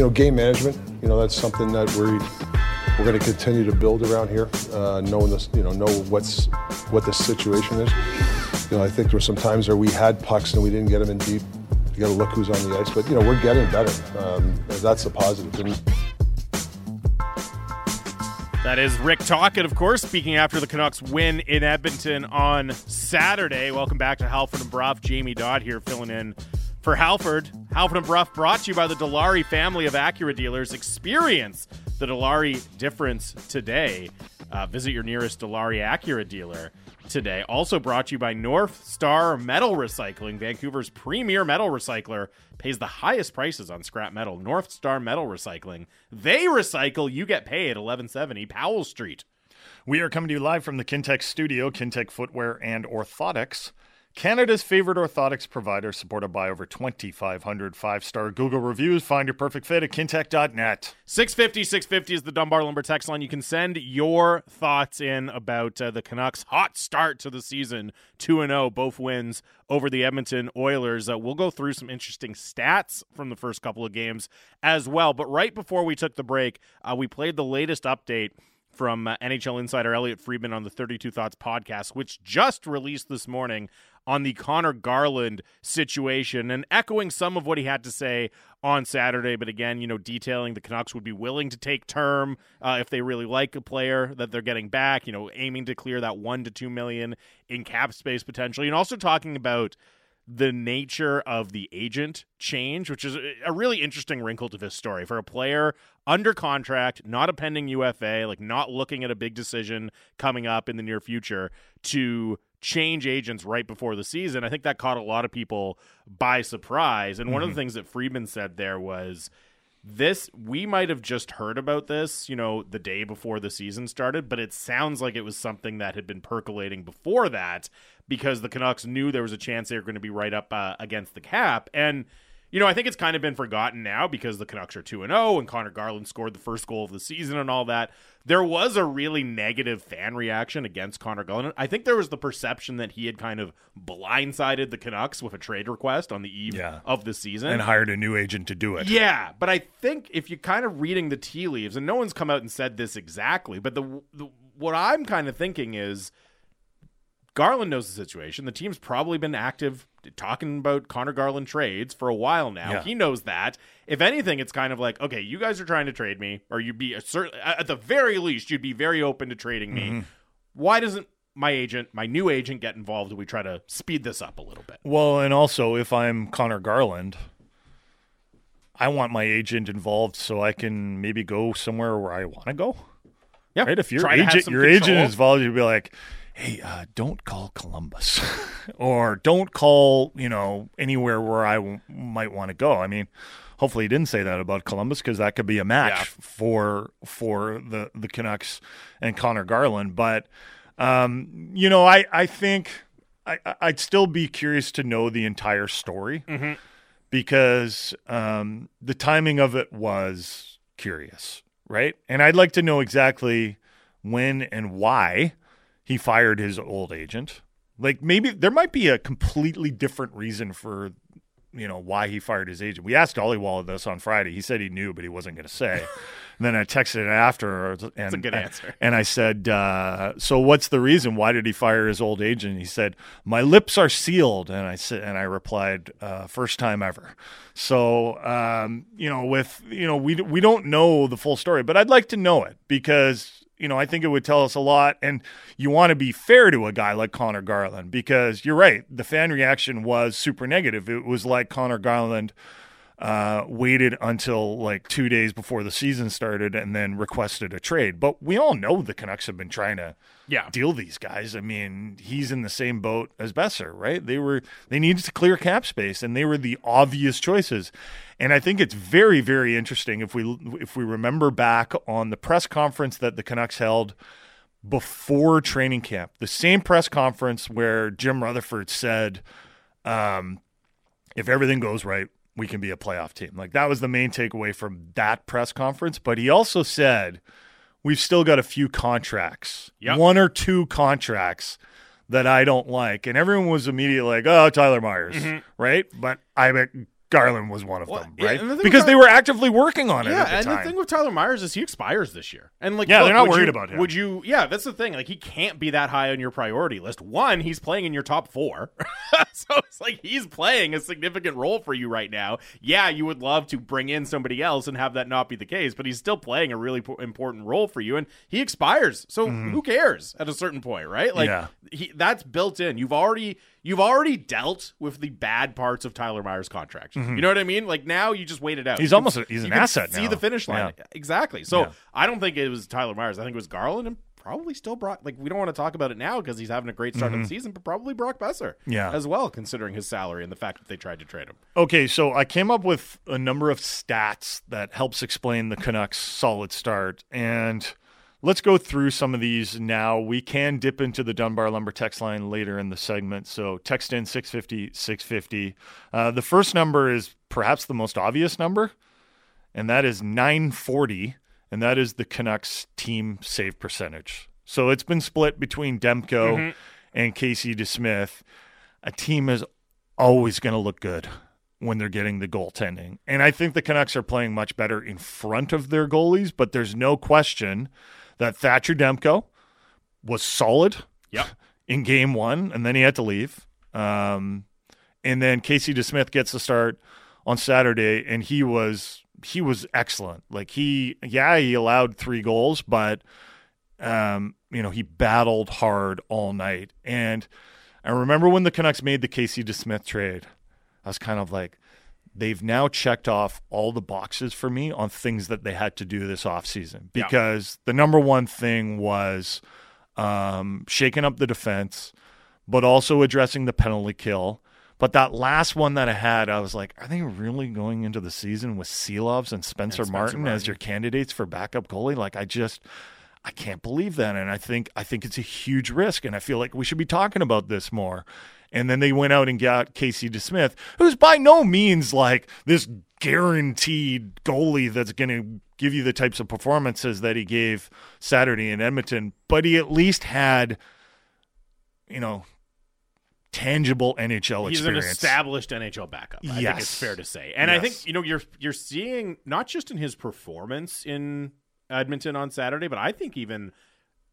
you know, game management. You know, that's something that we we're going to continue to build around here, uh, knowing this, you know, know what's what the situation is. You know, I think there were some times where we had pucks and we didn't get them in deep. You got to look who's on the ice, but you know, we're getting better. Um, that's the positive. And, that is Rick Tocchet, of course, speaking after the Canucks win in Edmonton on Saturday. Welcome back to Halford and Brough. Jamie Dodd here filling in for Halford. Halford and Brough brought to you by the Dilawri family of Acura dealers. Experience the Dilawri difference today. Uh, visit your nearest Dilawri Acura dealer today. Also brought to you by North Star Metal Recycling, Vancouver's premier metal recycler, pays the highest prices on scrap metal. North Star Metal Recycling. They recycle, you get paid. 1170 Powell Street. We are coming to you live from the Kintec studio, Kintec Footwear and Orthotics. Canada's favorite orthotics provider, supported by over 2,500 five star Google reviews. Find your perfect fit at kintec.net. 650 650 is the Dunbar Lumber text line. You can send your thoughts in about uh, the Canucks' hot start to the season 2 0, both wins over the Edmonton Oilers. Uh, we'll go through some interesting stats from the first couple of games as well. But right before we took the break, uh, we played the latest update from uh, NHL insider Elliotte Friedman on the 32 Thoughts podcast, which just released this morning on the Conor Garland situation and echoing some of what he had to say on Saturday. But again, you know, detailing the Canucks would be willing to take term uh, if they really like a player that they're getting back, you know, aiming to clear that one to two million in cap space potentially. And also talking about the nature of the agent change, which is a really interesting wrinkle to this story for a player under contract, not a pending UFA, like not looking at a big decision coming up in the near future to change agents right before the season. I think that caught a lot of people by surprise. And mm-hmm. one of the mm-hmm. things that Friedman said there was this we might have just heard about this, you know, the day before the season started, but it sounds like it was something that had been percolating before that because the Canucks knew there was a chance they were going to be right up uh, against the cap and you know, I think it's kind of been forgotten now because the Canucks are 2 and 0 and Conor Garland scored the first goal of the season and all that. There was a really negative fan reaction against Conor Garland. I think there was the perception that he had kind of blindsided the Canucks with a trade request on the eve yeah. of the season and hired a new agent to do it. Yeah, but I think if you're kind of reading the tea leaves and no one's come out and said this exactly, but the, the what I'm kind of thinking is Garland knows the situation. The team's probably been active talking about Conor Garland trades for a while now. Yeah. He knows that. If anything, it's kind of like, okay, you guys are trying to trade me, or you'd be a certain, at the very least, you'd be very open to trading me. Mm-hmm. Why doesn't my agent, my new agent, get involved? We try to speed this up a little bit. Well, and also, if I'm Conor Garland, I want my agent involved so I can maybe go somewhere where I want to go. Yeah, right. If your agent, your control. agent is involved, you'd be like, hey, uh, don't call Columbus or don't call, you know, anywhere where I w- might want to go. I mean, hopefully he didn't say that about Columbus because that could be a match yeah. for for the the Canucks and Conor Garland. But um, you know, I I think I, I'd still be curious to know the entire story mm-hmm. because um, the timing of it was curious, right? And I'd like to know exactly when and why he fired his old agent. Like maybe there might be a completely different reason for you know why he fired his agent. We asked Ollie Dhaliwal this on Friday. He said he knew, but he wasn't going to say. and then I texted after, and That's a good answer. And I said, uh, "So what's the reason? Why did he fire his old agent?" He said, "My lips are sealed." And I said, and I replied, uh, first time ever." So um, you know, with you know, we we don't know the full story, but I'd like to know it because you know, I think it would tell us a lot. And you want to be fair to a guy like Conor Garland because you're right. The fan reaction was super negative. It was like Conor Garland uh, waited until like two days before the season started and then requested a trade. But we all know the Canucks have been trying to yeah. deal these guys. I mean, he's in the same boat as Boeser, right? They were they needed to clear cap space, and they were the obvious choices. And I think it's very very interesting if we if we remember back on the press conference that the Canucks held before training camp, the same press conference where Jim Rutherford said. Um, if everything goes right, we can be a playoff team. Like that was the main takeaway from that press conference. But he also said we've still got a few contracts, yep. one or two contracts that I don't like. And everyone was immediately like, oh, Tyler Myers, mm-hmm. right? But I Garland was one of Well, them, right? and the because with they were actively working on it Yeah, at the and time. the thing with Tyler Myers is he expires this year, and like, Yeah, look, they're not worried you- about him. Would you? Yeah, that's the thing. Like, he can't be that high on your priority list. One, he's playing in your top four, so it's like he's playing a significant role for you right now. Yeah, you would love to bring in somebody else and have that not be the case, but he's still playing a really po- important role for you, and he expires. So who cares at a certain point, right? Like, Mm-hmm. Yeah. he, that's built in. You've already you've already dealt with the bad parts of Tyler Myers' contract. You know what I mean? Like now you just wait it out. Mm-hmm. He's You can- almost a- he's an can asset See now. the finish line Yeah. exactly. So Yeah. I don't think it was Tyler Myers. I think it was Garland and probably still Brock. Like we don't want to talk about it now because he's having a great start of the season, but probably Brock Boeser. Mm-hmm. Yeah. as well, considering his salary and the fact that they tried to trade him. Okay, so I came up with a number of stats that helps explain the Canucks' solid start, and let's go through some of these now. We can dip into the Dunbar Lumber text line later in the segment, so text in 650 650. Uh, the first number is perhaps the most obvious number, and that is 940, and that is the Canucks' team save percentage. So it's been split between Demko and Casey DeSmith. A team is always going to look good when they're getting the goaltending. And I think the Canucks are playing much better in front of their goalies, but there's no question that Thatcher Demko was solid Yep. in game one, and then he had to leave. Um, and then Casey DeSmith gets the start on Saturday, and he was he was excellent. Like he, yeah, he allowed three goals, but um, you know he battled hard all night. And I remember when the Canucks made the Casey DeSmith trade, I was kind of like, they've now checked off all the boxes for me on things that they had to do this offseason Yeah. because the number one thing was um, shaking up the defense, but also addressing the penalty kill. But that last one that I had, I was like, are they really going into the season with Silovs and Spencer, Spencer Martin, Martin. as your candidates for backup goalie? Like, I just, I can't believe that, and I think I think it's a huge risk, and I feel like we should be talking about this more. And then they went out and got Casey DeSmith, who's by no means like this guaranteed goalie that's going to give you the types of performances that he gave Saturday in Edmonton, but he at least had, you know, tangible NHL He's an established NHL backup. I think it's fair to say. And I think you know you're you're seeing not just in his performance in Edmonton on Saturday, but I think even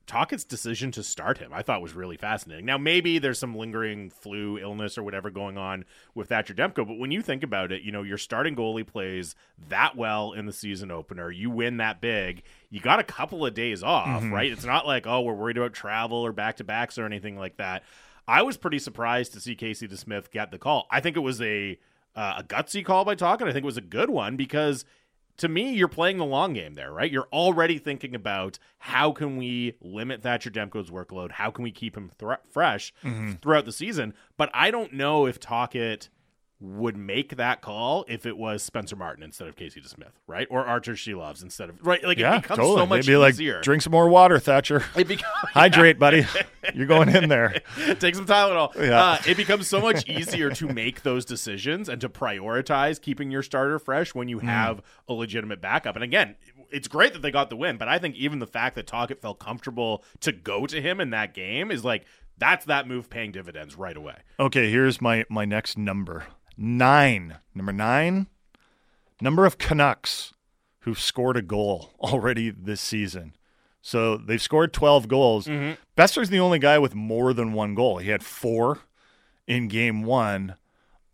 Tocchet's decision to start him, I thought was really fascinating. Now maybe there's some lingering flu illness or whatever going on with Thatcher Demko, but when you think about it, you know your starting goalie plays that well in the season opener, you win that big, you got a couple of days off, right? It's not like oh we're worried about travel or back to backs or anything like that. I was pretty surprised to see Casey DeSmith get the call. I think it was a uh, a gutsy call by Talkett. I think it was a good one because to me, you're playing the long game there, right? You're already thinking about how can we limit Thatcher Demko's workload? How can we keep him thr fresh mm-hmm. throughout the season? But I don't know if Tocchet would make that call if it was Spencer Martin instead of Casey DeSmith, right? Or Arturs Silovs instead of right. Like yeah, it becomes totally. so much They'd be easier. like, drink some more water, Thatcher. It becomes Hydrate, buddy. You're going in there. Take some Tylenol. Yeah. Uh, it becomes so much easier to make those decisions and to prioritize keeping your starter fresh when Hmm. you have a legitimate backup. And again, it's great that they got the win, but I think even the fact that Tocchet felt comfortable to go to him in that game is like that's that move paying dividends right away. Okay, here's my my next number. Nine. Number nine. Number of Canucks who've scored a goal already this season. So they've scored 12 goals. Mm-hmm. Boeser's the only guy with more than one goal. He had four in game one.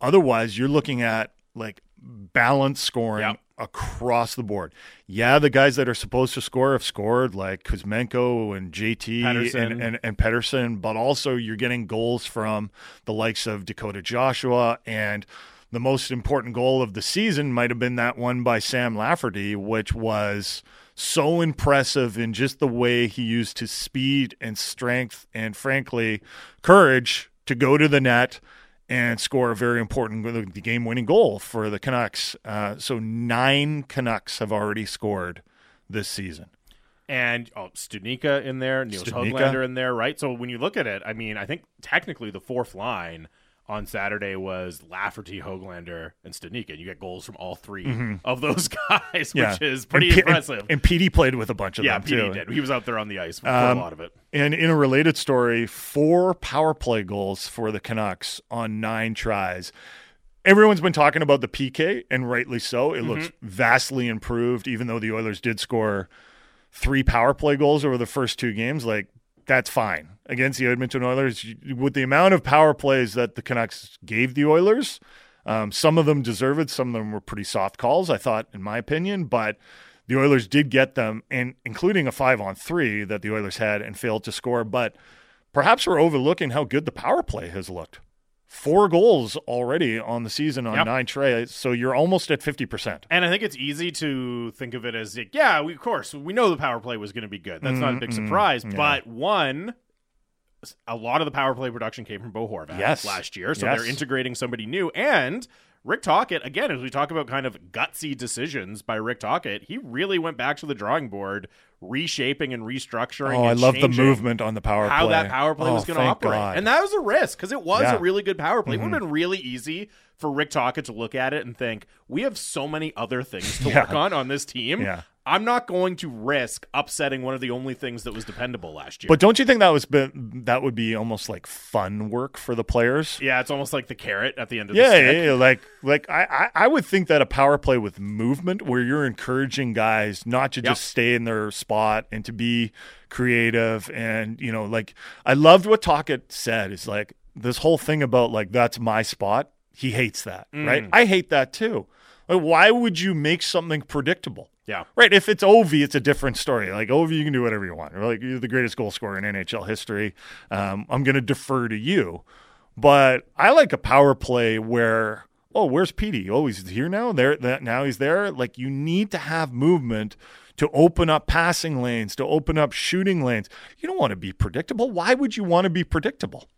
Otherwise, you're looking at like balanced scoring Yep. Across the board. Yeah, the guys that are supposed to score have scored, like Kuzmenko and JT Pettersson. and, and, and Pettersson, but also you're getting goals from the likes of Dakota Joshua. And the most important goal of the season might have been that one by Sam Lafferty, which was so impressive in just the way he used his speed and strength and, frankly, courage to go to the net and score a very important the game-winning goal for the Canucks. Uh, so nine Canucks have already scored this season. And oh, in there, Niels Studnicka. Hoglander in there, right? So when you look at it, I mean, I think technically the fourth line on Saturday was Lafferty, Hoglander, and Studnicka. And you get goals from all 3 of those guys, which is pretty and P- impressive. And, and Petey played with a bunch of yeah, them PD too. did. He was out there on the ice for Um, a lot of it. And in a related story, four power play goals for the Canucks on nine tries. everyone's been talking about the PK, and rightly so. It looks Mm-hmm. vastly improved, even though the Oilers did score three power play goals over the first two games. Like, that's fine against the Edmonton Oilers. With the amount of power plays that the Canucks gave the Oilers, um, some of them deserved, some of them were pretty soft calls, I thought, in my opinion, but the Oilers did get them, and including a five on three that the Oilers had and failed to score. But perhaps we're overlooking how good the power play has looked. Four goals already on the season on Yep. nine trays, so you're almost at fifty percent. And I think it's easy to think of it as, like, yeah, we, of course, we know the power play was going to be good. That's not a big Mm-hmm. surprise. But one, a lot of the power play production came from Bo Horvath Yes. last year, so Yes. they're integrating somebody new. And Rick Tocchet, again, as we talk about kind of gutsy decisions by Rick Tocchet, he really went back to the drawing board, reshaping and restructuring. Oh, I love the movement on the power how play. How that power play Oh, was going to operate. God. And that was a risk because it was Yeah. Mm-hmm. a really good power play. It would have been really easy for Rick Tocchet to look at it and think, we have so many other things to Yeah. work on on this team. Yeah. I'm not going to risk upsetting one of the only things that was dependable last year. But don't you think that was been, that would be almost like fun work for the players? yeah, it's almost like the carrot at the end of the Yeah, stick. yeah, yeah. Like, like I, I, would think that a power play with movement, where you're encouraging guys not to Yep. just stay in their spot and to be creative, and you know, like I loved what Tocchet said. Is like this whole thing about like that's my spot. He hates that, Mm. right? I hate that too. Like, why would you make something predictable? Yeah. Right. If it's Ovi, it's a different story. Like Ovi, you can do whatever you want. Like you're the greatest goal scorer in NHL history. Um, I'm going to defer to you. But I like a power play where, oh, where's Petey? Oh, he's here now. There, that now he's there. Like you need to have movement to open up passing lanes, to open up shooting lanes. You don't want to be predictable. Why would you want to be predictable?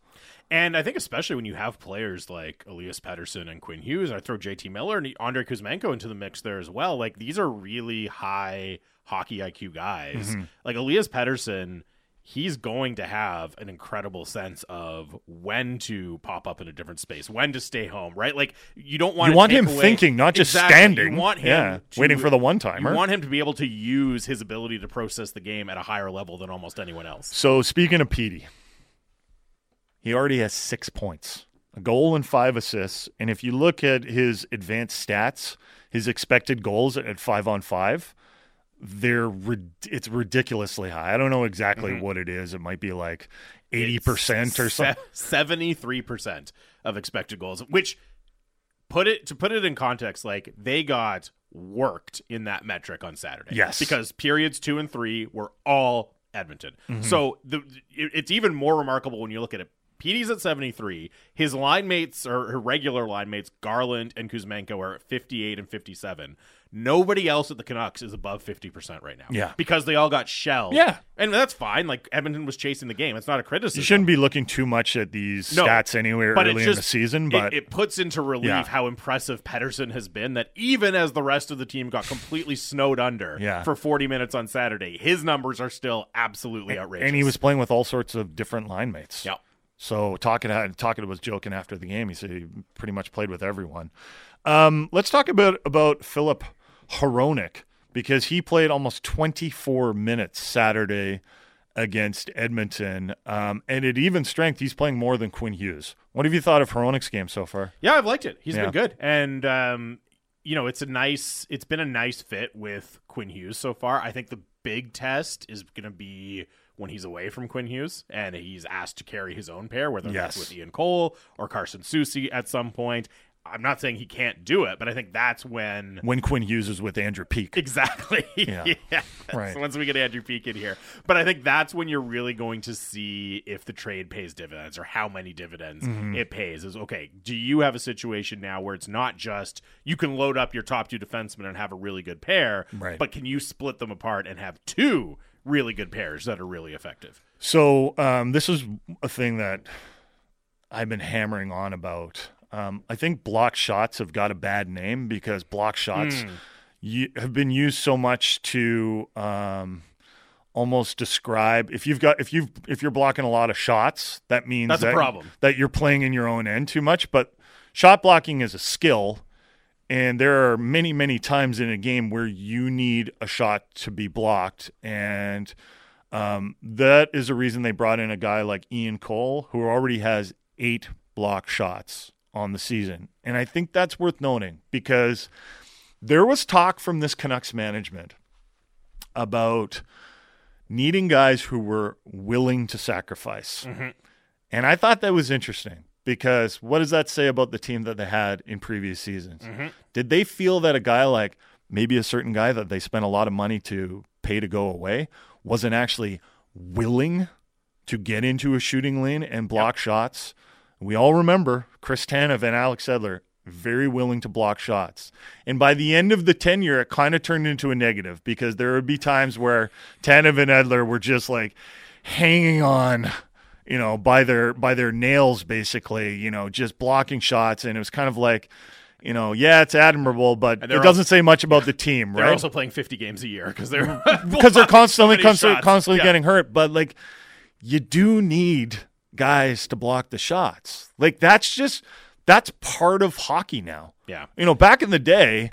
And I think especially when you have players like Elias Pettersson and Quinn Hughes, I throw JT Miller and Andrei Kuzmenko into the mix there as well. Like these are really high hockey IQ guys. Mm-hmm. Like Elias Pettersson, he's going to have an incredible sense of when to pop up in a different space, when to stay home, right? Like you don't want You to want him away- thinking, not just Exactly. standing. You want him Yeah, to- waiting for the one-timer. You want him to be able to use his ability to process the game at a higher level than almost anyone else. So speaking of Petey, he already has six points, a goal and five assists. And if you look at his advanced stats, his expected goals at five on five, they're it's ridiculously high. I don't know exactly what it is. It might be like eighty percent or something. Seventy-three percent of expected goals, which put it to put it in context, like they got worked in that metric on Saturday. Yes. because periods two and three were all Edmonton. Mm-hmm. So the it- it's even more remarkable when you look at it. Petey's at 73. His line mates or her regular line mates, Garland and Kuzmenko, are at 58 and 57. Nobody else at the Canucks is above 50% right now. Yeah. Because they all got shelled. Yeah. And that's fine. Like Edmonton was chasing the game. It's not a criticism. You shouldn't be looking too much at these No, stats anywhere but early it in just, the season, but it, puts into relief Yeah. how impressive Pettersson has been. That even as the rest of the team got completely snowed under Yeah. for 40 minutes on Saturday, his numbers are still absolutely outrageous. and he was playing with all sorts of different line mates. Yep. So talking talking was joking after the game. He said he pretty much played with everyone. Um, let's talk about about Filip Hronek because he played almost 24 minutes Saturday against Edmonton, um, and at even strength, he's playing more than Quinn Hughes. What have you thought of Hronek's game so far? Yeah, I've liked it. He's Yeah. been good, and um, you know, it's a nice. It's been a nice fit with Quinn Hughes so far. I think the big test is going to be when he's away from Quinn Hughes and he's asked to carry his own pair, whether that's with Ian Cole or Carson Soucy at some point. I'm not saying he can't do it, but I think that's when When Quinn Hughes is with Andrew Peak. Exactly. Yeah. yeah. Right. So once we get Andrew Peak in here. But I think that's when you're really going to see if the trade pays dividends or how many dividends Mm-hmm. it pays. Is okay, do you have a situation now where it's not just you can load up your top two defensemen and have a really good pair, Right. but can you split them apart and have two really good pairs that are really effective? So um, this is a thing that I've been hammering on about. Um, I think block shots have got a bad name because block shots Hmm. you, have been used so much to um, almost describe if you've got if you if you're blocking a lot of shots, that means That's a that, problem. that you're playing in your own end too much. But shot blocking is a skill. And there are many, many times in a game where you need a shot to be blocked. And um, that is a reason they brought in a guy like Ian Cole, who already has eight block shots on the season. And I think that's worth noting because there was talk from this Canucks management about needing guys who were willing to sacrifice. Mm-hmm. And I thought that was interesting because what does that say about the team that they had in previous seasons? Mm-hmm. Did they feel that a guy like maybe a certain guy that they spent a lot of money to pay to go away wasn't actually willing to get into a shooting lane and block shots? We all remember Chris Tanev and Alex Edler very willing to block shots. And by the end of the tenure, it kind of turned into a negative because there would be times where Tanev and Edler were just like hanging on, you know, by their by their nails, basically, you know, just blocking shots. And it was kind of like, you know, yeah, it's admirable, but it doesn't say much about the team, right? They're also playing 50 games a year because they're because they're constantly constantly, constantly Yeah. getting hurt. But like, you do need guys to block the shots. Like that's just that's part of hockey now. Yeah. You know, back in the day,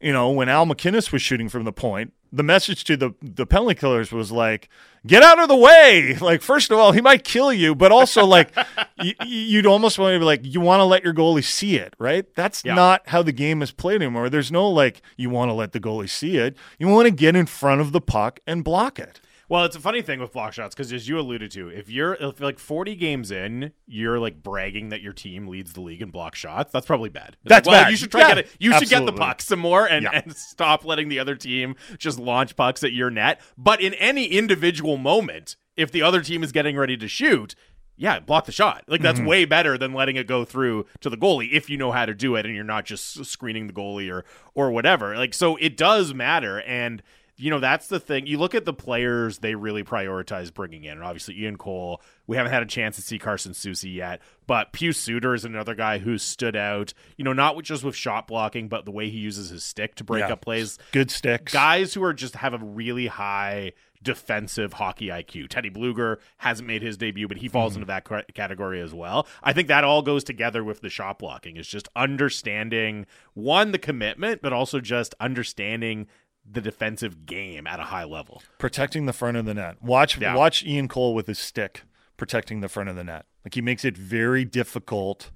you know, when Al MacInnis was shooting from the point, the message to the the penalty killers was like, "Get out of the way!" Like, first of all, he might kill you, but also like, y- you'd almost want to be like, you want to let your goalie see it, right? That's Yeah. not how the game is played anymore. There's no like, you want to let the goalie see it. You want to get in front of the puck and block it. Well, it's a funny thing with block shots because, as you alluded to, if you're if like 40 games in, you're like bragging that your team leads the league in block shots. That's probably bad. It's That's like, well, bad. You should try Yeah, to get it. You should get the puck some more and, Yeah. and stop letting the other team just launch pucks at your net. But in any individual moment, if the other team is getting ready to shoot. Yeah, block the shot. Like that's Mm-hmm. way better than letting it go through to the goalie if you know how to do it and you're not just screening the goalie or or whatever. Like so it does matter and you know that's the thing. You look at the players they really prioritize bringing in, and obviously Ian Cole. We haven't had a chance to see Carson Soucy yet, but Pius Suter is another guy who stood out. You know, not just with shot blocking, but the way he uses his stick to break Yeah. up plays. Good sticks. Guys who are just have a really high defensive hockey IQ. Teddy Blueger hasn't made his debut, but he falls Mm-hmm. into that ca- category as well. I think that all goes together with the shot blocking. Is just understanding one the commitment, but also just understanding the defensive game at a high level. protecting the front of the net. Watch Yeah. watch Ian Cole with his stick protecting the front of the net. Like he makes it very difficult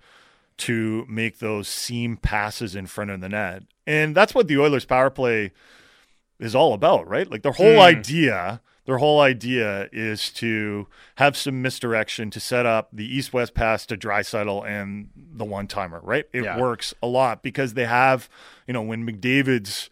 to make those seam passes in front of the net. And that's what the Oilers power play is all about, right? Like their whole Hmm. idea, their whole idea is to have some misdirection to set up the east-west pass to Draisaitl and the one-timer, right? It Yeah. works a lot because they have, you know, when McDavid's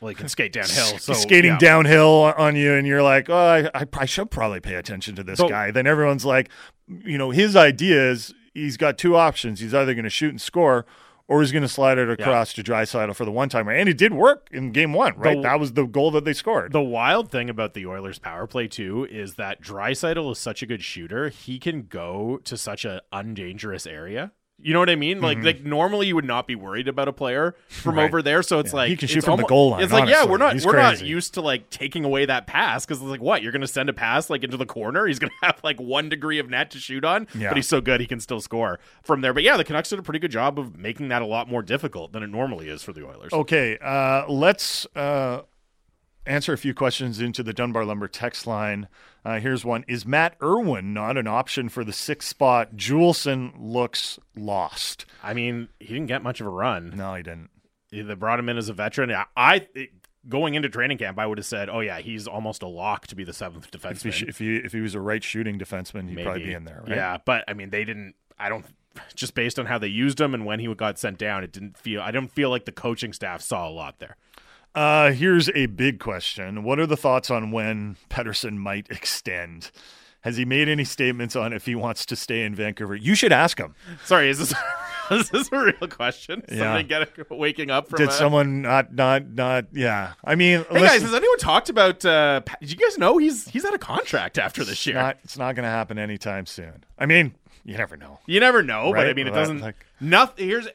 Well, he can skate downhill. So skating yeah. downhill on you, and you're like, oh, I, I, I should probably pay attention to this So- guy. Then everyone's like, you know, his idea is he's got two options. He's either going to shoot and score, or he's going to slide it across to Draisaitl for the one timer, and it did work in game one, right? The- that was the goal that they scored. The wild thing about the Oilers power play too is that Draisaitl is such a good shooter. He can go to such an undangerous area. You know what I mean? Like, like normally you would not be worried about a player from Mm-hmm. Right. over there. So it's like he can shoot from the goal line, It's like yeah, we're not He's we're not used to like taking away that pass because it's like what you're going to send a pass like into the corner. He's going to have like one degree of net to shoot on, Yeah. but he's so good he can still score from there. But yeah, the Canucks did a pretty good job of making that a lot more difficult than it normally is for the Oilers. Okay, uh, let's uh, answer a few questions into the Dunbar Lumber text line. Uh, here's one: Is Matt Irwin not an option for the sixth spot? Juulsen looks lost. I mean, he didn't get much of a run. No, he didn't. they brought him in as a veteran. I, I going into training camp, I would have said, "Oh yeah, he's almost a lock to be the seventh If he, defenseman." if he if he was a right shooting defenseman, he'd probably be in there. Right? Yeah, but I mean, they didn't. I don't. Just based on how they used him and when he got sent down, it didn't feel. I don't feel like the coaching staff saw a lot there. Uh, here's a big question: What are the thoughts on when Pettersson might extend? Has he made any statements on if he wants to stay in Vancouver? You should ask him. Sorry, is this is this a real question? Yeah. Somebody get waking up from Did a- someone not not not? Yeah, I mean, Hey listen, guys, has anyone talked about? Uh, did you guys know he's he's out of contract after this year? not it's not going to happen anytime soon. I mean, you never know. You never know, but I mean, it doesn't. like- nothing. Here's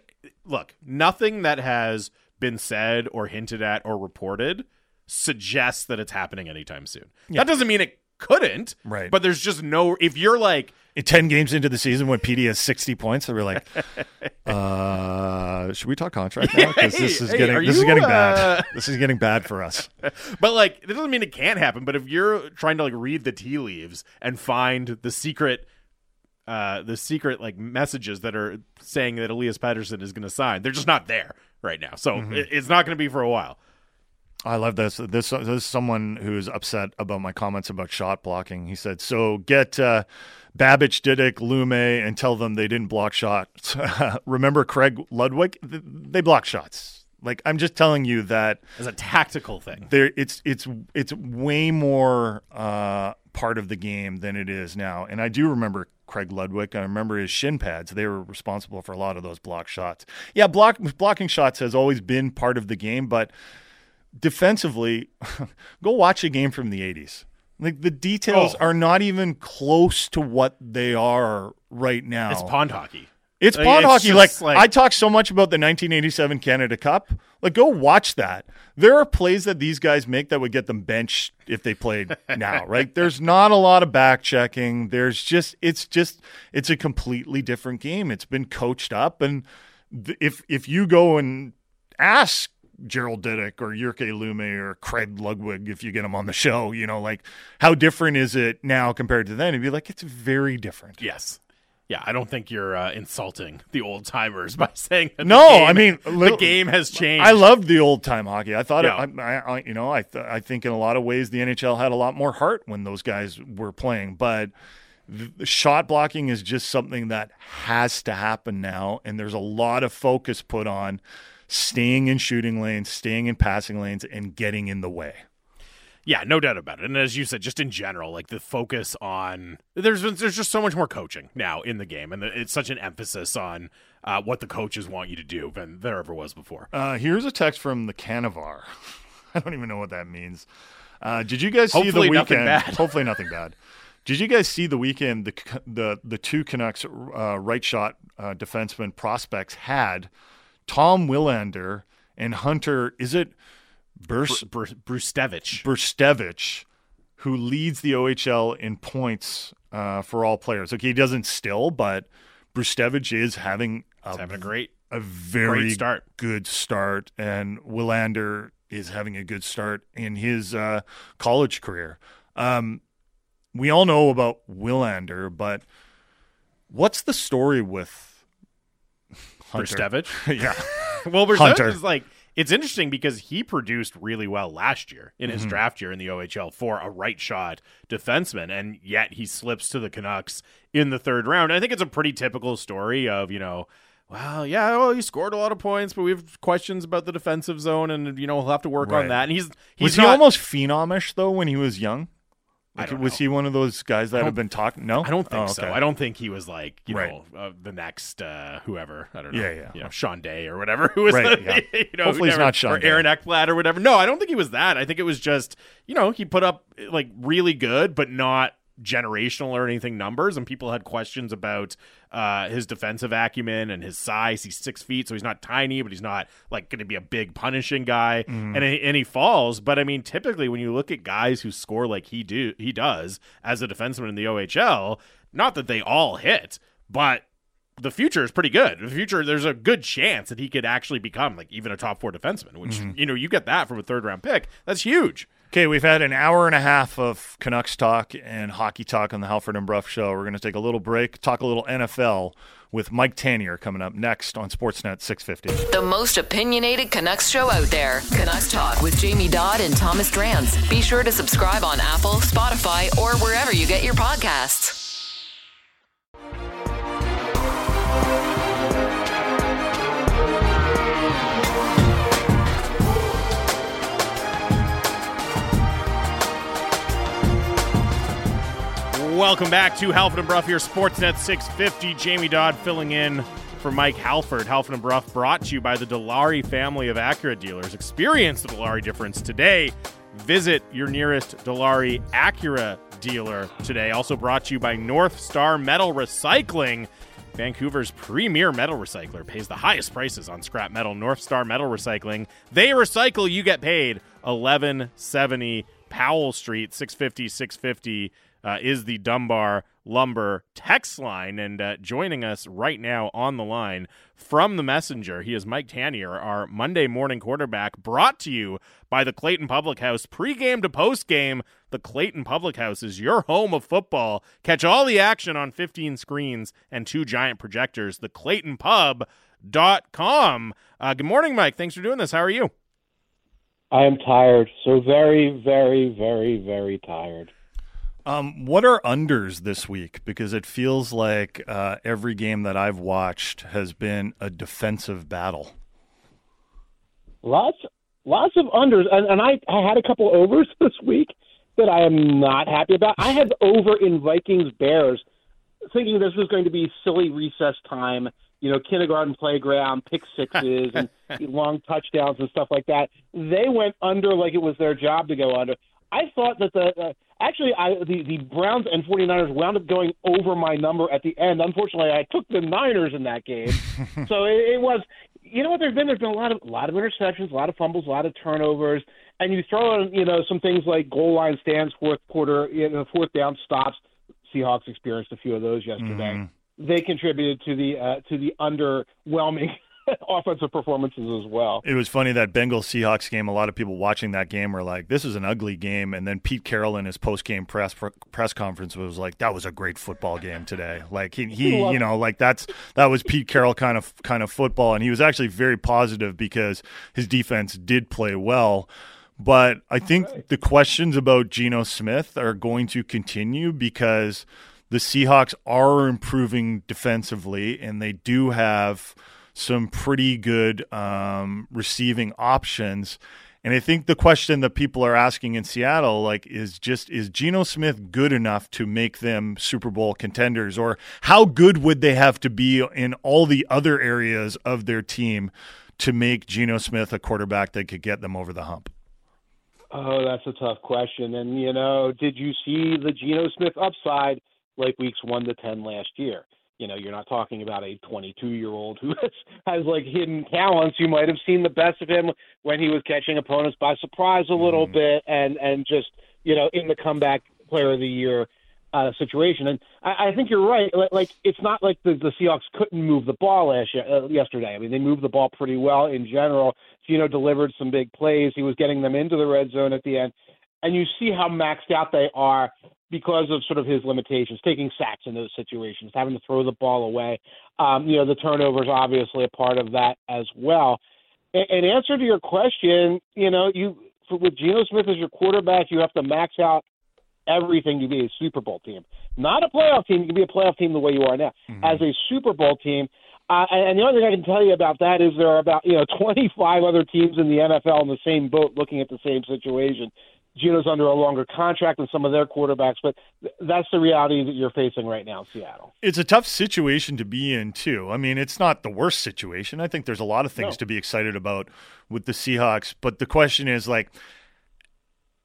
look. Nothing that has been said or hinted at or reported suggests that it's happening anytime soon. That doesn't mean it couldn't. Right. But there's just no. If you're like, Ten games into the season, when PD has sixty points, and we're like, uh, "Should we talk contract now? Because this is hey, getting this is getting uh, bad. This is getting bad for us." but like, it doesn't mean it can't happen. But if you're trying to like read the tea leaves and find the secret uh, the secret like messages that are saying that Elias Pettersson is going to sign. They're just not there right now, so Mm-hmm. it's not going to be for a while. I love this. This, this is someone who's upset about my comments about shot blocking. He said, "So get uh, Babych, Diduck, Lumme, and tell them they didn't block shots. Remember Craig Ludwig? They block shots. Like I'm just telling you that As a tactical thing, there it's it's it's way more uh, part of the game than it is now. And I do remember Craig Ludwig. I remember his shin pads. They were responsible for a lot of those block shots. Yeah, block blocking shots has always been part of the game, but defensively, go watch a game from the 80s. Like the details Oh. are not even close to what they are right now. it's pond hockey. It's Like, pond hockey. Like, like- I talk so much about the 1987 Canada Cup. Like go watch that. There are plays that these guys make that would get them benched if they played now, right? There's not a lot of back checking. There's just it's just it's a completely different game. It's been coached up and th- if if you go and ask Gerald Diduck or Jyrki Lumme or Craig Ludwig if you get them on the show, you know, like how different is it now compared to then? It'd be like it's very different. Yes. Yeah, I don't think you're uh, insulting the old timers by saying that. the No, game- I mean, the game has changed. I loved the old time hockey. I thought, Yeah. it, I, I, you know, I, th- I think in a lot of ways the NHL had a lot more heart when those guys were playing. But shot blocking is just something that has to happen now, and there's a lot of focus put on staying in shooting lanes, staying in passing lanes, and getting in the way. Yeah, no doubt about it. And as you said, just in general, like the focus on there's there's just so much more coaching now in the game, and it's such an emphasis on uh, what the coaches want you to do than there ever was before. Uh, here's a text from the Canavar. I don't even know what that means. Uh, did you guys see Hopefully the nothing weekend? bad. Hopefully nothing bad. Did you guys see the weekend the the the two Canucks uh, right shot uh, defenseman prospects had Tom Willander and Hunter? Is it Burs- Br- Brzustewicz. Who leads the OHL in points uh, for all players? Okay, he doesn't still, but Brzustewicz is having a having a great. a very Great start. good start, and Willander is having a good start in his uh, college career. Um, we all know about Willander, but what's the story with Hunter? Brzustewicz. yeah, well, Brzustewicz is like it's interesting because he produced really well last year in Mm-hmm. his draft year in the OHL for a right shot defenseman, and yet he slips to the Canucks in the third round. I think it's a pretty typical story of you know. Well, yeah, well, he scored a lot of points, but we have questions about the defensive zone, and you know he'll have to work Right. on that. And he's he's was he not- almost phenomish though when he was young? Like, was know. he one of those guys that have been talking? No, I don't think Oh, so. I don't think he was like you Right. know uh, the next uh, whoever. I don't know. Yeah, yeah. You know Sean Day or whatever. Who was Right, the, yeah. you know, Hopefully he's not Sean or Day. Aaron Ekblad or whatever. No, I don't think he was that. I think it was just you know he put up like really good, but not generational or anything numbers, and people had questions about uh, his defensive acumen and his size. He's six feet, so he's not tiny, but he's not like going to be a big punishing guy, Mm-hmm. and he- and he falls. But I mean, typically when you look at guys who score like he do he does as a defenseman in the OHL, not that they all hit, but the future is pretty good. The future, there's a good chance that he could actually become like even a top four defenseman. Which Mm-hmm. you know, you get that from a third round pick. That's huge. Okay, we've had an hour and a half of Canucks talk and hockey talk on the Halford and Brough show. We're going to take a little break, talk a little NFL with Mike Tanier coming up next on Sportsnet 650. The most opinionated Canucks show out there. Canucks Talk with Jamie Dodd and Thomas Drance. Be sure to subscribe on Apple, Spotify, or wherever you get your podcasts. Welcome back to Halford and Brough here, Sportsnet 650. Jamie Dodd filling in for Mike Halford. Halford and Bruff brought to you by the Dilawri family of Acura dealers. Experience the Dilawri difference today. Visit your nearest Dilawri Acura dealer today. Also brought to you by North Star Metal Recycling. Vancouver's premier metal recycler pays the highest prices on scrap metal. North Star Metal Recycling. They recycle, you get paid. 1170 Powell Street, 650 650 uh, is the Dunbar Lumber text line. And uh, joining us right now on the line from the messenger, he is Mike Tanier, our Monday morning quarterback, brought to you by the Clayton Public House. Pre-game to post-game, the Clayton Public House is your home of football. Catch all the action on 15 screens and two giant projectors. The Clayton dot com. Uh, good morning, Mike. Thanks for doing this. How are you? I am tired. So very, very, very, very tired. Um, what are unders this week? Because it feels like uh, every game that I've watched has been a defensive battle. Lots, lots of unders, and, and I, I had a couple overs this week that I am not happy about. I had over in Vikings Bears, thinking this was going to be silly recess time you know, kindergarten playground, pick sixes, and long touchdowns and stuff like that. They went under like it was their job to go under. I thought that the uh, actually I, the the Browns and 49ers wound up going over my number at the end. Unfortunately, I took the Niners in that game, so it, it was. You know what? There's been there's been a lot of a lot of interceptions, a lot of fumbles, a lot of turnovers, and you throw in you know some things like goal line stands, fourth quarter, you know, fourth down stops. Seahawks experienced a few of those yesterday. Mm-hmm they contributed to the uh, to the underwhelming offensive performances as well. It was funny that Bengals Seahawks game. A lot of people watching that game were like, "This is an ugly game," and then Pete Carroll in his post game press press conference was like, "That was a great football game today." Like he, he you know, like that's that was Pete Carroll kind of kind of football, and he was actually very positive because his defense did play well. But I think right. the questions about Geno Smith are going to continue because the Seahawks are improving defensively, and they do have some pretty good um, receiving options. And I think the question that people are asking in Seattle, like, is just is Geno Smith good enough to make them Super Bowl contenders, or how good would they have to be in all the other areas of their team to make Geno Smith a quarterback that could get them over the hump? Oh, that's a tough question. And you know, did you see the Geno Smith upside like weeks one to ten last year. You know, you're not talking about a 22 year old who has, has like hidden talents. You might have seen the best of him when he was catching opponents by surprise a little mm. bit, and and just you know in the comeback player of the year uh, situation. And I, I think you're right. Like, it's not like the, the Seahawks couldn't move the ball last uh, yesterday. I mean, they moved the ball pretty well in general. Geno delivered some big plays. He was getting them into the red zone at the end, and you see how maxed out they are because of sort of his limitations, taking sacks in those situations, having to throw the ball away. Um, you know, the turnovers obviously a part of that as well. In, in answer to your question, you know, you for, with Geno Smith as your quarterback, you have to max out everything to be a Super Bowl team. Not a playoff team. You can be a playoff team the way you are now. Mm-hmm. As a Super Bowl team, uh, and the only thing I can tell you about that is there are about you know 25 other teams in the NFL in the same boat, looking at the same situation. Geno's under a longer contract than some of their quarterbacks, but that's the reality that you're facing right now in Seattle. It's a tough situation to be in, too. I mean, it's not the worst situation. I think there's a lot of things no. to be excited about with the Seahawks, but the question is like,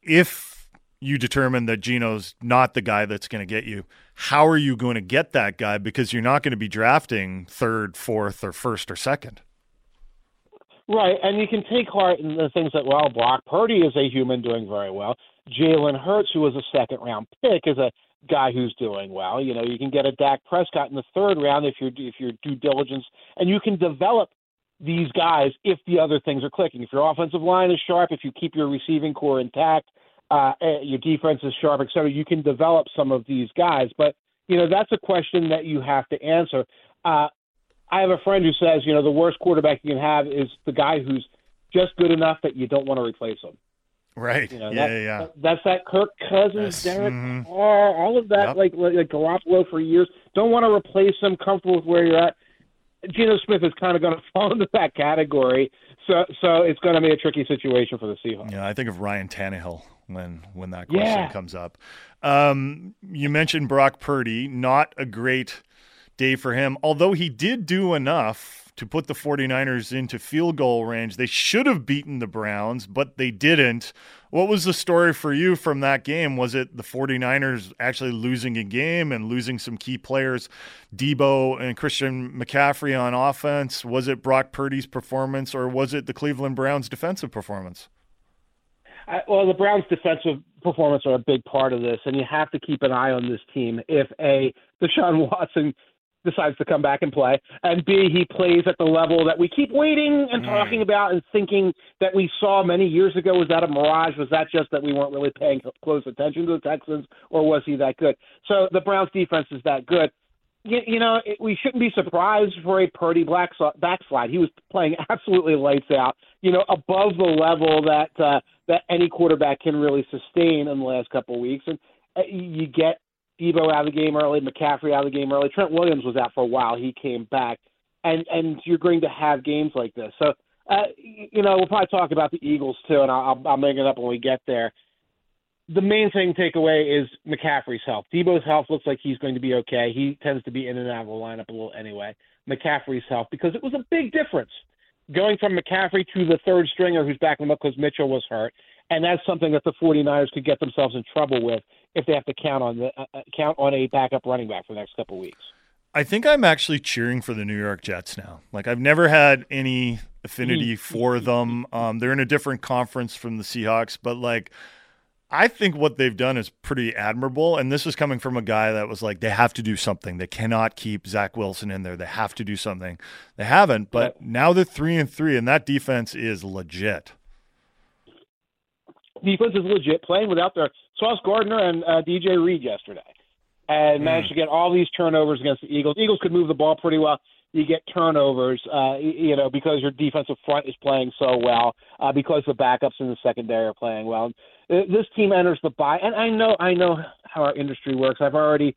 if you determine that Geno's not the guy that's going to get you, how are you going to get that guy? Because you're not going to be drafting third, fourth, or first or second. Right, and you can take heart in the things that well, Brock Purdy is a human doing very well. Jalen Hurts, who was a second round pick, is a guy who's doing well. You know, you can get a Dak Prescott in the third round if you're if your due diligence, and you can develop these guys if the other things are clicking. If your offensive line is sharp, if you keep your receiving core intact, uh, eh, your defense is sharp, et cetera, you can develop some of these guys. But you know, that's a question that you have to answer. Uh, I have a friend who says, you know, the worst quarterback you can have is the guy who's just good enough that you don't want to replace him. Right. You know, yeah, that, yeah, yeah. That, that's that Kirk Cousins, yes. Derek mm-hmm. Carr, all of that, yep. like like Garoppolo for years. Don't want to replace him. Comfortable with where you're at. Geno Smith is kind of going to fall into that category. So so it's going to be a tricky situation for the Seahawks. Yeah, I think of Ryan Tannehill when when that question yeah. comes up. Um, you mentioned Brock Purdy, not a great day for him. Although he did do enough to put the 49ers into field goal range, they should have beaten the Browns, but they didn't. What was the story for you from that game? Was it the 49ers actually losing a game and losing some key players, Deebo and Christian McCaffrey on offense? Was it Brock Purdy's performance or was it the Cleveland Browns defensive performance? well, the Browns' defensive performance are a big part of this, and you have to keep an eye on this team. If a Deshaun Watson decides to come back and play, and B, he plays at the level that we keep waiting and talking about and thinking that we saw many years ago. Was that a mirage? Was that just that we weren't really paying close attention to the Texans, or was he that good? So the Browns defense is that good. You, you know, it, we shouldn't be surprised for a Purdy black, backslide. He was playing absolutely lights out, you know, above the level that uh, that any quarterback can really sustain in the last couple of weeks. And uh, you get Deebo out of the game early, McCaffrey out of the game early. Trent Williams was out for a while. He came back, and and you're going to have games like this. So, uh, you know, we'll probably talk about the Eagles too, and I'll I'll bring it up when we get there. The main thing to take away is McCaffrey's health. Deebo's health looks like he's going to be okay. He tends to be in and out of the lineup a little anyway. McCaffrey's health because it was a big difference going from McCaffrey to the third stringer who's backing him up because Mitchell was hurt. And that's something that the 49ers could get themselves in trouble with if they have to count on the uh, uh, count on a backup running back for the next couple of weeks. I think I'm actually cheering for the New York Jets now. Like I've never had any affinity mm-hmm. for them. Um, they're in a different conference from the Seahawks, but like I think what they've done is pretty admirable. And this is coming from a guy that was like, they have to do something. They cannot keep Zach Wilson in there. They have to do something. They haven't, but now they're three and three, and that defense is legit defense is legit, playing without their Sauce Gardner and uh, DJ Reed yesterday, and mm. managed to get all these turnovers against the Eagles. Eagles could move the ball pretty well. You get turnovers, uh, you know, because your defensive front is playing so well, uh, because the backups in the secondary are playing well. This team enters the bye, and I know, I know how our industry works. I've already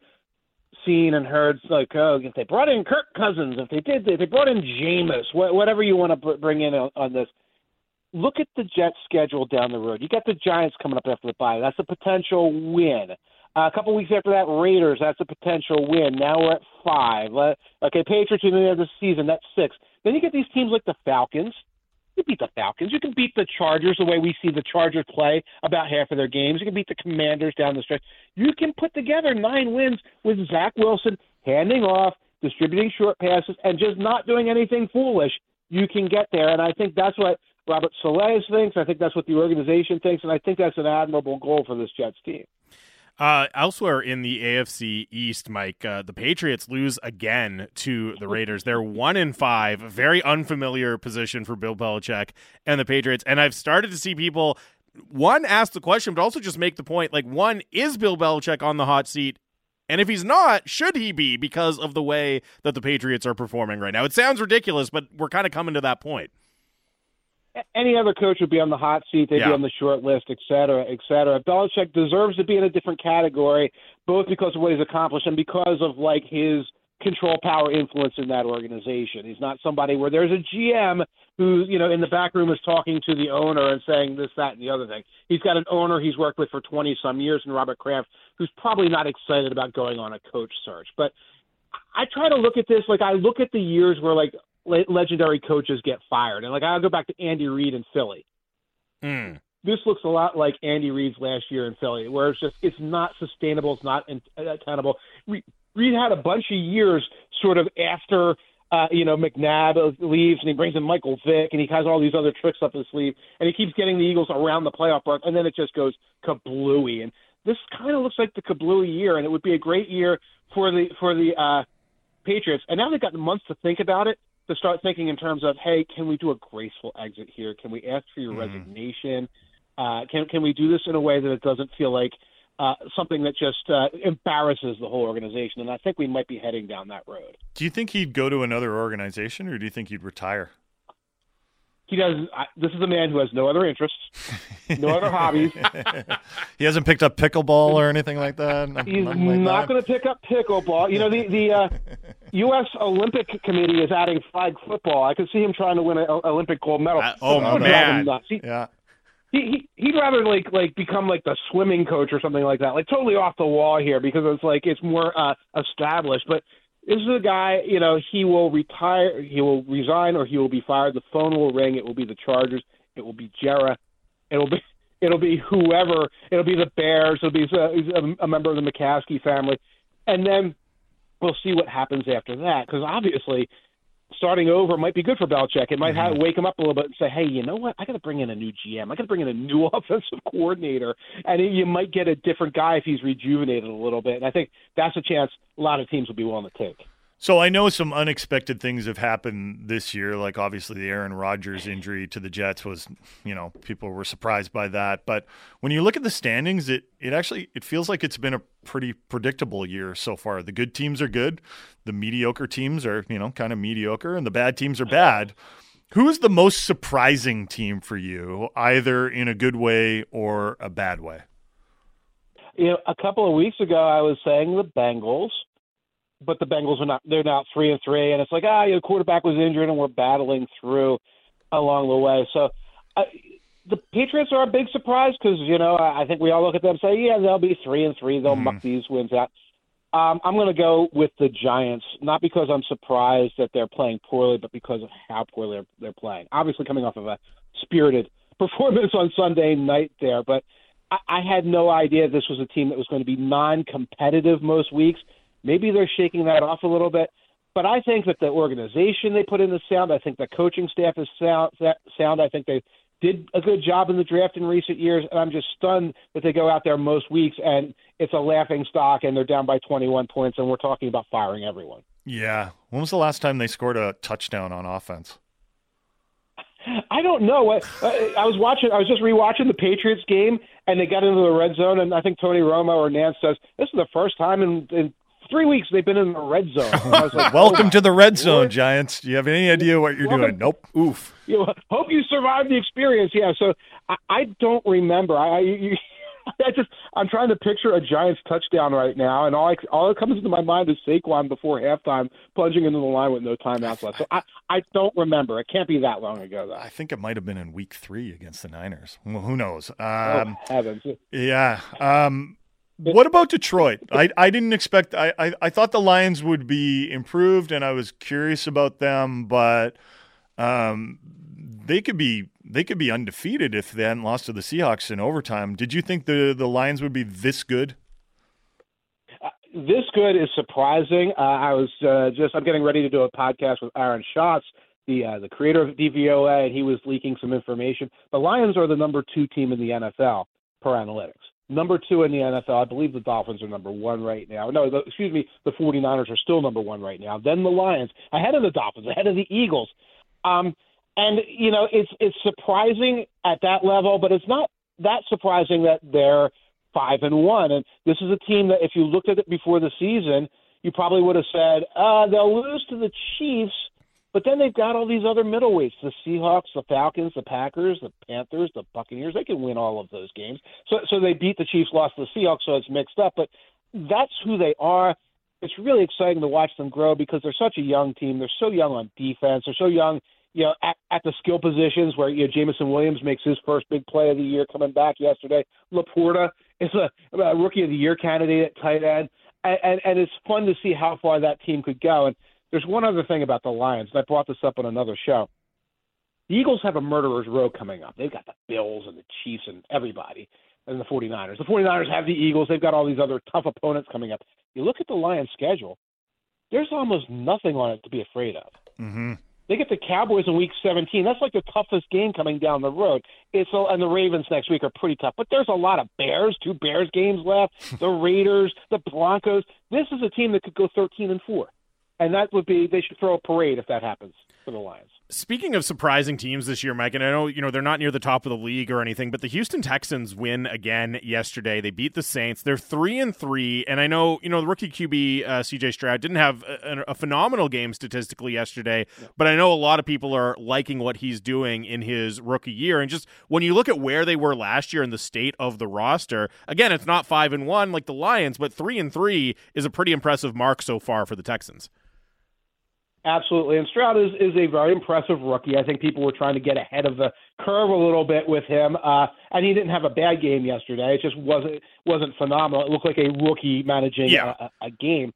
seen and heard like, oh, if they brought in Kirk Cousins, if they did, if they brought in Jameis, whatever you want to bring in on, on this look at the Jets' schedule down the road. You got the Giants coming up after the bye. That's a potential win. Uh, a couple weeks after that, Raiders. That's a potential win. Now we're at five. Uh, okay, Patriots in the end of the season. That's six. Then you get these teams like the Falcons. You beat the Falcons. You can beat the Chargers the way we see the Chargers play about half of their games. You can beat the Commanders down the stretch. You can put together nine wins with Zach Wilson handing off, distributing short passes, and just not doing anything foolish. You can get there, and I think that's what Robert Saleh thinks. I think that's what the organization thinks, and I think that's an admirable goal for this Jets team. Uh, elsewhere in the AFC East, Mike, uh, the Patriots lose again to the Raiders. They're one in five, very unfamiliar position for Bill Belichick and the Patriots. And I've started to see people one ask the question, but also just make the point: like, one is Bill Belichick on the hot seat, and if he's not, should he be because of the way that the Patriots are performing right now? It sounds ridiculous, but we're kind of coming to that point any other coach would be on the hot seat. They'd yeah. be on the short list, et cetera, et cetera. Belichick deserves to be in a different category, both because of what he's accomplished and because of like his control, power, influence in that organization. He's not somebody where there's a GM who, you know, in the back room is talking to the owner and saying this, that, and the other thing. He's got an owner he's worked with for 20 some years, and Robert Kraft, who's probably not excited about going on a coach search. But I try to look at this like I look at the years where like legendary coaches get fired. And like I'll go back to Andy Reid in Philly. Mm. This looks a lot like Andy Reid's last year in Philly, where it's just it's not sustainable, it's not tenable. Reid had a bunch of years sort of after uh, you know McNabb leaves and he brings in Michael Vick and he has all these other tricks up his sleeve and he keeps getting the Eagles around the playoff mark and then it just goes kablooey and this kind of looks like the kablooey year and it would be a great year for the for the uh, Patriots and now they've got months to think about it to start thinking in terms of, hey, can we do a graceful exit here? Can we ask for your mm-hmm. resignation? Uh, can can we do this in a way that it doesn't feel like uh, something that just uh, embarrasses the whole organization? And I think we might be heading down that road. Do you think he'd go to another organization, or do you think he'd retire? He does. I, this is a man who has no other interests, no other hobbies. he hasn't picked up pickleball or anything like that. He's like not going to pick up pickleball. You know, the the uh, U.S. Olympic Committee is adding flag football. I could see him trying to win an Olympic gold medal. Uh, oh, man, he, yeah. He, he he'd rather like like become like the swimming coach or something like that, like totally off the wall here because it's like it's more uh, established. But this is a guy, you know, he will retire, he will resign, or he will be fired. The phone will ring. It will be the Chargers. It will be Jerry. It'll be it'll be whoever. It'll be the Bears. It'll be uh, a, a member of the McCaskey family, and then we'll see what happens after that. Because obviously, starting over might be good for Belichick. It might have, mm-hmm. wake him up a little bit and say, "Hey, you know what? I got to bring in a new GM. I got to bring in a new offensive coordinator." And you might get a different guy if he's rejuvenated a little bit. And I think that's a chance a lot of teams will be willing to take. So I know some unexpected things have happened this year. Like obviously the Aaron Rodgers injury to the Jets was, you know, people were surprised by that. But when you look at the standings, it it actually it feels like it's been a pretty predictable year so far. The good teams are good, the mediocre teams are you know kind of mediocre, and the bad teams are bad. Who is the most surprising team for you, either in a good way or a bad way? You know, a couple of weeks ago, I was saying the Bengals but the Bengals are not. They're now three and three, and it's like ah, your quarterback was injured, and we're battling through along the way. So. Uh, the Patriots are a big surprise because you know I think we all look at them and say, yeah, they'll be three and three. They'll mm-hmm. muck these wins out. Um, I'm going to go with the Giants, not because I'm surprised that they're playing poorly, but because of how poorly they're, they're playing. Obviously, coming off of a spirited performance on Sunday night there, but I, I had no idea this was a team that was going to be non-competitive most weeks. Maybe they're shaking that off a little bit. But I think that the organization they put in the sound. I think the coaching staff is sound. Sound. I think they did a good job in the draft in recent years, and I'm just stunned that they go out there most weeks and it's a laughing stock, and they're down by 21 points, and we're talking about firing everyone. Yeah. When was the last time they scored a touchdown on offense? I don't know. I, I was watching. I was just rewatching the Patriots game, and they got into the red zone. And I think Tony Romo or Nance says this is the first time in, in three weeks they've been in the red zone. Like, Welcome oh to the red zone, Giants. Do you have any idea what you're Welcome. doing? Nope. Oof. You know, hope you survive the experience. Yeah. So I, I don't remember. I, you, I just I'm trying to picture a Giants touchdown right now, and all I, all that comes into my mind is Saquon before halftime plunging into the line with no timeouts left. So I I don't remember. It can't be that long ago though. I think it might have been in Week Three against the Niners. Well, who knows? Oh, um, oh, heavens. Yeah. Um, what about Detroit? I, I didn't expect. I, I, I thought the Lions would be improved, and I was curious about them, but um, they could be they could be undefeated if they hadn't lost to the Seahawks in overtime. Did you think the the Lions would be this good? Uh, this good is surprising. Uh, I was uh, just I'm getting ready to do a podcast with Aaron Schatz, the uh, the creator of DVOA, and he was leaking some information. The Lions are the number two team in the NFL per analytics number two in the NFL. I believe the Dolphins are number one right now. No, the, excuse me, the 49ers are still number one right now. Then the Lions, ahead of the Dolphins, ahead of the Eagles. Um, and you know, it's it's surprising at that level, but it's not that surprising that they're five and one. And this is a team that, if you looked at it before the season, you probably would have said uh, they'll lose to the Chiefs but then they've got all these other middleweights: the Seahawks, the Falcons, the Packers, the Panthers, the Buccaneers. They can win all of those games. So, so they beat the Chiefs, lost the Seahawks, so it's mixed up. But that's who they are. It's really exciting to watch them grow because they're such a young team. They're so young on defense. They're so young, you know, at, at the skill positions where you know Jameson Williams makes his first big play of the year coming back yesterday. LaPorta is a, a rookie of the year candidate at tight end, and, and and it's fun to see how far that team could go. And there's one other thing about the Lions, and I brought this up on another show. The Eagles have a murderer's row coming up. They've got the Bills and the Chiefs and everybody, and the 49ers. The 49ers have the Eagles. They've got all these other tough opponents coming up. You look at the Lions' schedule, there's almost nothing on it to be afraid of. Mm-hmm. They get the Cowboys in Week 17. That's like the toughest game coming down the road. It's a, and the Ravens next week are pretty tough. But there's a lot of Bears, two Bears games left. The Raiders, the Broncos. This is a team that could go 13 and four and that would be they should throw a parade if that happens for the Lions. Speaking of surprising teams this year, Mike, and I know you know they're not near the top of the league or anything, but the Houston Texans win again yesterday. They beat the Saints. They're three and three, and I know you know the rookie QB uh, C.J. Stroud didn't have a, a, phenomenal game statistically yesterday, yeah. but I know a lot of people are liking what he's doing in his rookie year. And just when you look at where they were last year and the state of the roster, again, it's not five and one like the Lions, but three and three is a pretty impressive mark so far for the Texans. Absolutely, and Stroud is, is a very impressive rookie. I think people were trying to get ahead of the curve a little bit with him, uh, and he didn't have a bad game yesterday. It just wasn't wasn't phenomenal. It looked like a rookie managing yeah. a, a game.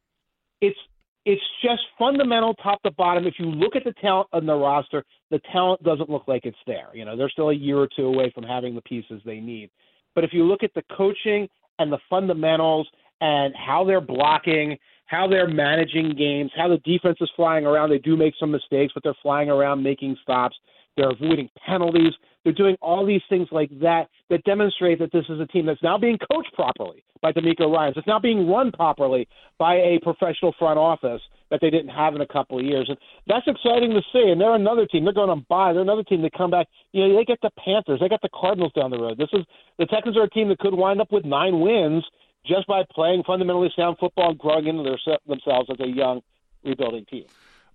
It's it's just fundamental, top to bottom. If you look at the talent on the roster, the talent doesn't look like it's there. You know, they're still a year or two away from having the pieces they need. But if you look at the coaching and the fundamentals and how they're blocking how they're managing games, how the defense is flying around. They do make some mistakes, but they're flying around making stops. They're avoiding penalties. They're doing all these things like that that demonstrate that this is a team that's now being coached properly by DeMeco Ryans. It's now being run properly by a professional front office that they didn't have in a couple of years. And that's exciting to see. And they're another team. They're going on bye. They're another team that come back. You know, they get the Panthers. They got the Cardinals down the road. This is the Texans are a team that could wind up with nine wins just by playing fundamentally sound football and growing into their, themselves as a young rebuilding team.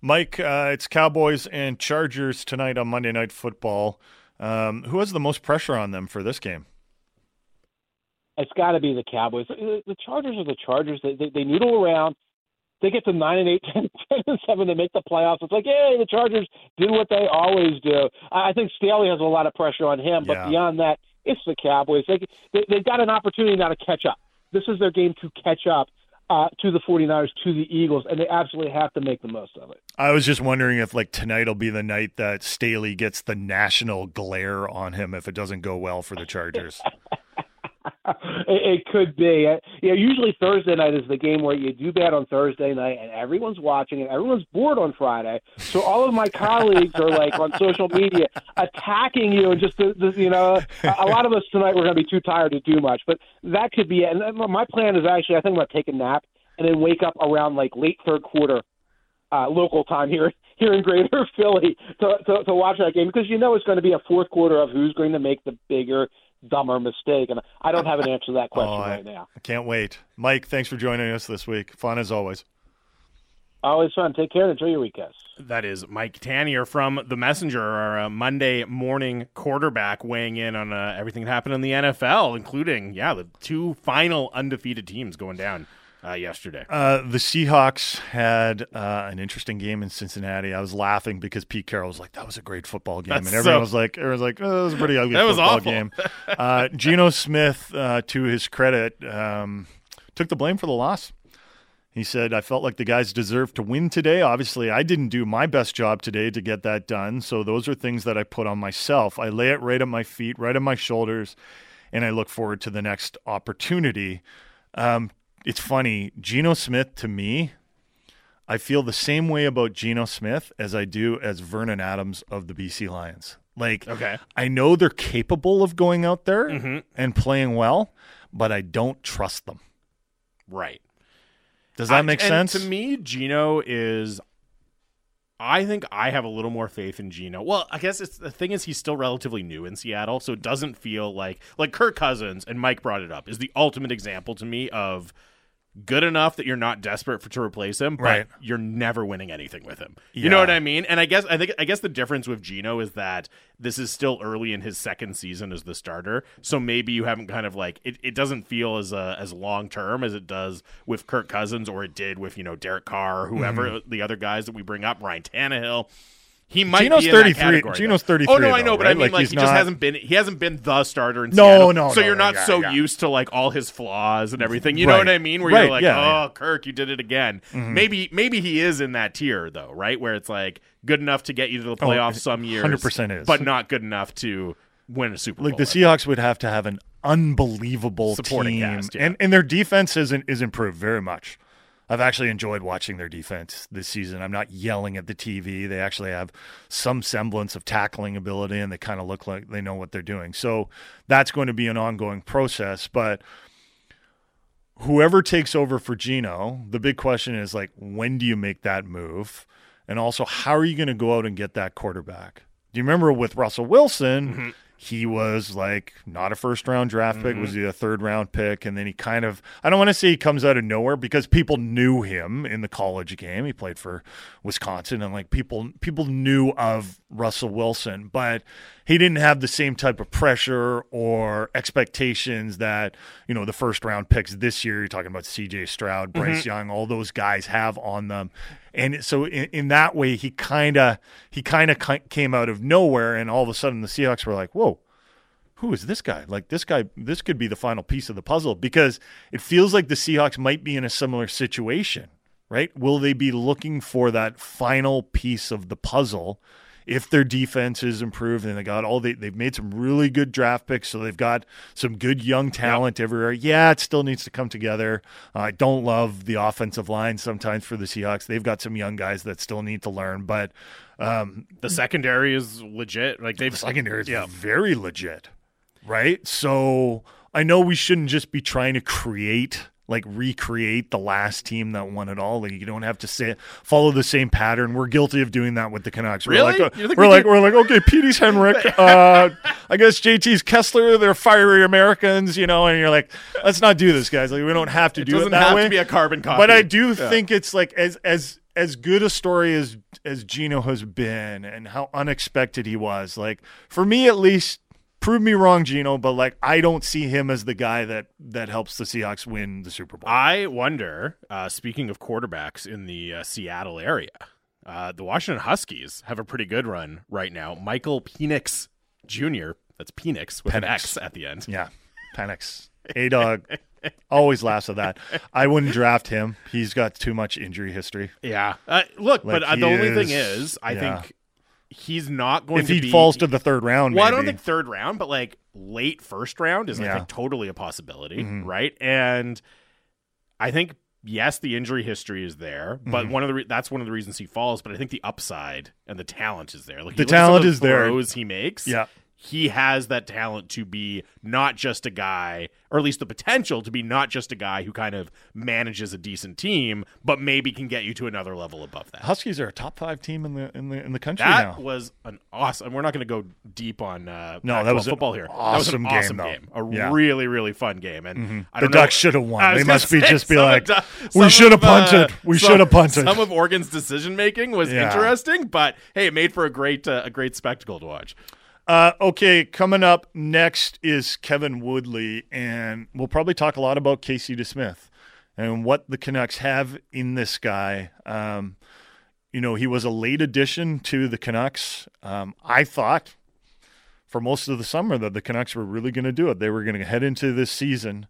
Mike, uh, it's Cowboys and Chargers tonight on Monday Night Football. Um, who has the most pressure on them for this game? It's got to be the Cowboys. The Chargers are the Chargers. They, they, they noodle around. They get to nine and eight, ten, ten and seven. They make the playoffs. It's like, hey, the Chargers do what they always do. I think Staley has a lot of pressure on him, but Yeah. beyond that, it's the Cowboys. They, they they've got an opportunity now to catch up. This is their game to catch up uh, to the 49ers, to the Eagles, and they absolutely have to make the most of it. I was just wondering if like tonight will be the night that Staley gets the national glare on him if it doesn't go well for the Chargers. it, it could be. Uh, You know, usually Thursday night is the game where you do bad on Thursday night, and everyone's watching, and everyone's bored on Friday. So all of my colleagues are like on social media attacking you, and just the, the, you know, a a lot of us tonight we're going to be too tired to do much. But that could be it. And my plan is actually, I think I'm going to take a nap and then wake up around like late third quarter uh, local time here here in Greater Philly to, to to watch that game because you know it's going to be a fourth quarter of who's going to make the bigger, dumber mistake, and I don't have an answer to that question Oh, I- right now. I can't wait. Mike, thanks for joining us this week. Fun as always. Always fun. Take care and enjoy your week, guys. That is Mike Tanier from The Messenger, our uh, Monday morning quarterback, weighing in on uh, everything that happened in the NFL, including, yeah, the two final undefeated teams going down uh, yesterday. Uh, the Seahawks had uh, an interesting game in Cincinnati. I was laughing because Pete Carroll was like, "That was a great football game," That's and everyone so- was like, "Everyone's like, oh, that was a pretty ugly That was football awful. game." Uh, Geno Smith, uh, to his credit, um, took the blame for the loss. He said, I felt like the guys deserved to win today. Obviously, I didn't do my best job today to get that done. So those are things that I put on myself. I lay it right at my feet, right on my shoulders, and I look forward to the next opportunity. Um, it's funny. Geno Smith, to me, I feel the same way about Geno Smith as I do as Vernon Adams of the BC Lions. Like, Okay. I know they're capable of going out there Mhm. and playing well, but I don't trust them. Right. Does that I- make and sense? To me, Geno is. I think I have a little more faith in Geno. Well, I guess it's the thing is he's still relatively new in Seattle, so it doesn't feel like like Kirk Cousins and Mike brought it up is the ultimate example to me of good enough that you're not desperate for to replace him, but Right. you're never winning anything with him. You know what I mean? And I guess I think I guess the difference with Geno is that this is still early in his second season as the starter, so maybe you haven't kind of like it, it doesn't feel as uh, as long term as it does with Kirk Cousins or it did with you know Derek Carr or whoever Mm-hmm. the other guys that we bring up, Ryan Tannehill. He might Geno's be in that 33 category, Geno's 33 Oh no, I though, know, but right? I mean, Like, like, he just hasn't been. He hasn't been the starter in No, Seattle. no, So you're not yeah, so yeah. used to like all his flaws and everything. You know what I mean? Where Right, you're like, yeah, oh. Mm-hmm. Kirk, you did it again. Maybe maybe he is in that tier though, right? Where it's like good enough to get you to the playoffs some years, 100% Oh, is. but not good enough to win a Super like Bowl. the Seahawks would have to have an unbelievable Supporting team, cast, and and their defense isn't is improved very much. I've actually enjoyed watching their defense this season. I'm not yelling at the TV. They actually have some semblance of tackling ability, and they kind of look like they know what they're doing. So that's going to be an ongoing process. But whoever takes over for Geno, the big question is like, when do you make that move? And also, how are you going to go out and get that quarterback? Do you remember with Russell Wilson? Mm-hmm. He was like not a first round draft pick, was mm-hmm. he a third round pick? And then he kind of, I don't want to say he comes out of nowhere because people knew him in the college game. He played for Wisconsin and like people, people knew of Russell Wilson, but he didn't have the same type of pressure or expectations that, you know, the first round picks this year, you're talking about CJ Stroud, mm-hmm. Bryce Young, all those guys have on them. And so in, in that way, he kind of he kind of came out of nowhere, and all of a sudden the Seahawks were like, "Whoa, who is this guy? Like this guy, this could be the final piece of the puzzle." Because it feels like the Seahawks might be in a similar situation, right? Will they be looking for that final piece of the puzzle if their defense is improved and they got all they, they've made some really good draft picks, so they've got some good young talent yep. everywhere. Yeah, it still needs to come together. Uh, I don't love the offensive line sometimes for the Seahawks. They've got some young guys that still need to learn, but um, the secondary is legit. Like they've the secondary is yeah. very legit, right? So I know we shouldn't just be trying to create like recreate the last team that won it all. Like you don't have to say follow the same pattern. We're guilty of doing that with the Canucks. We're really? like, uh, we're we like, we're like, okay, Petey's Henrik. Uh, I guess JT's Kesler. They're fiery Americans, you know. And you're like, let's not do this, guys. Like we don't have to it do it that have way. To be a carbon copy. But I do yeah. think it's like as as as good a story as as Geno has been and how unexpected he was. Like for me, at least prove me wrong, Geno, but like I don't see him as the guy that that helps the Seahawks win the Super Bowl. I wonder. Uh, speaking of quarterbacks in the uh, Seattle area, uh, the Washington Huskies have a pretty good run right now. Michael Penix Jr. That's Penix with Penix. an X at the end. Yeah, Penix. A dog. Always laughs at that. I wouldn't draft him. He's got too much injury history. Yeah. Uh, look, like but uh, the only is, thing is, I yeah. think he's not going to. if to he be, falls to the third round. Well, maybe. I don't think third round, but like late first round is yeah. I think totally a possibility, mm-hmm. right? And I think yes, the injury history is there, but mm-hmm. one of the re- that's one of the reasons he falls. But I think the upside and the talent is there. Like the talent is there. Throws he makes, yeah he has that talent to be not just a guy, or at least the potential to be not just a guy who kind of manages a decent team, but maybe can get you to another level above that. Huskies are a top five team in the in the in the country that now. was an awesome. We're not going to go deep on uh, no, that was football here. Awesome that was an game, awesome game, a yeah. really really fun game, and mm-hmm. I the Ducks should have won. They must be just be like, du- we should have punted. Uh, we should have punted. Some of Oregon's decision making was yeah. interesting, but hey, it made for a great uh, a great spectacle to watch. Uh, okay, coming up next is Kevin Woodley, and we'll probably talk a lot about Casey DeSmith and what the Canucks have in this guy. Um, you know, he was a late addition to the Canucks. Um, I thought for most of the summer that the Canucks were really going to do it. They were going to head into this season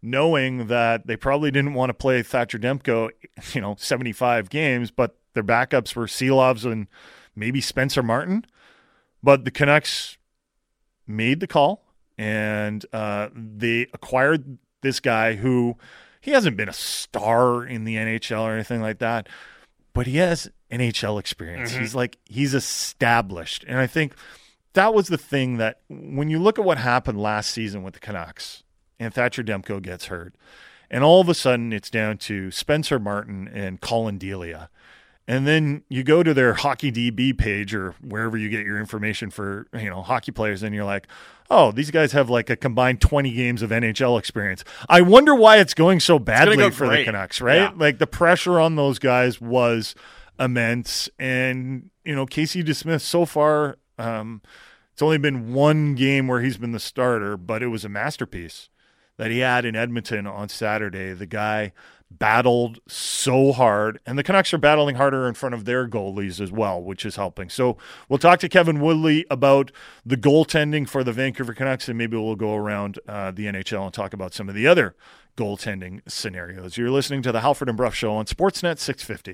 knowing that they probably didn't want to play Thatcher Demko, you know, 75 games, but their backups were Silovs and maybe Spencer Martin. But the Canucks made the call and uh, they acquired this guy who he hasn't been a star in the NHL or anything like that, but he has NHL experience. Mm-hmm. He's like, he's established. And I think that was the thing that when you look at what happened last season with the Canucks and Thatcher Demko gets hurt, and all of a sudden it's down to Spencer Martin and Collin Delia and then you go to their hockey DB page or wherever you get your information for, you know, hockey players and you're like, "Oh, these guys have like a combined 20 games of NHL experience." I wonder why it's going so badly go for great. the Canucks, right? Yeah. Like the pressure on those guys was immense and, you know, Casey DeSmith so far um, it's only been one game where he's been the starter, but it was a masterpiece that he had in Edmonton on Saturday. The guy battled so hard, and the Canucks are battling harder in front of their goalies as well, which is helping. So we'll talk to Kevin Woodley about the goaltending for the Vancouver Canucks, and maybe we'll go around uh, the NHL and talk about some of the other goaltending scenarios. You're listening to the Halford and Brough Show on Sportsnet 650.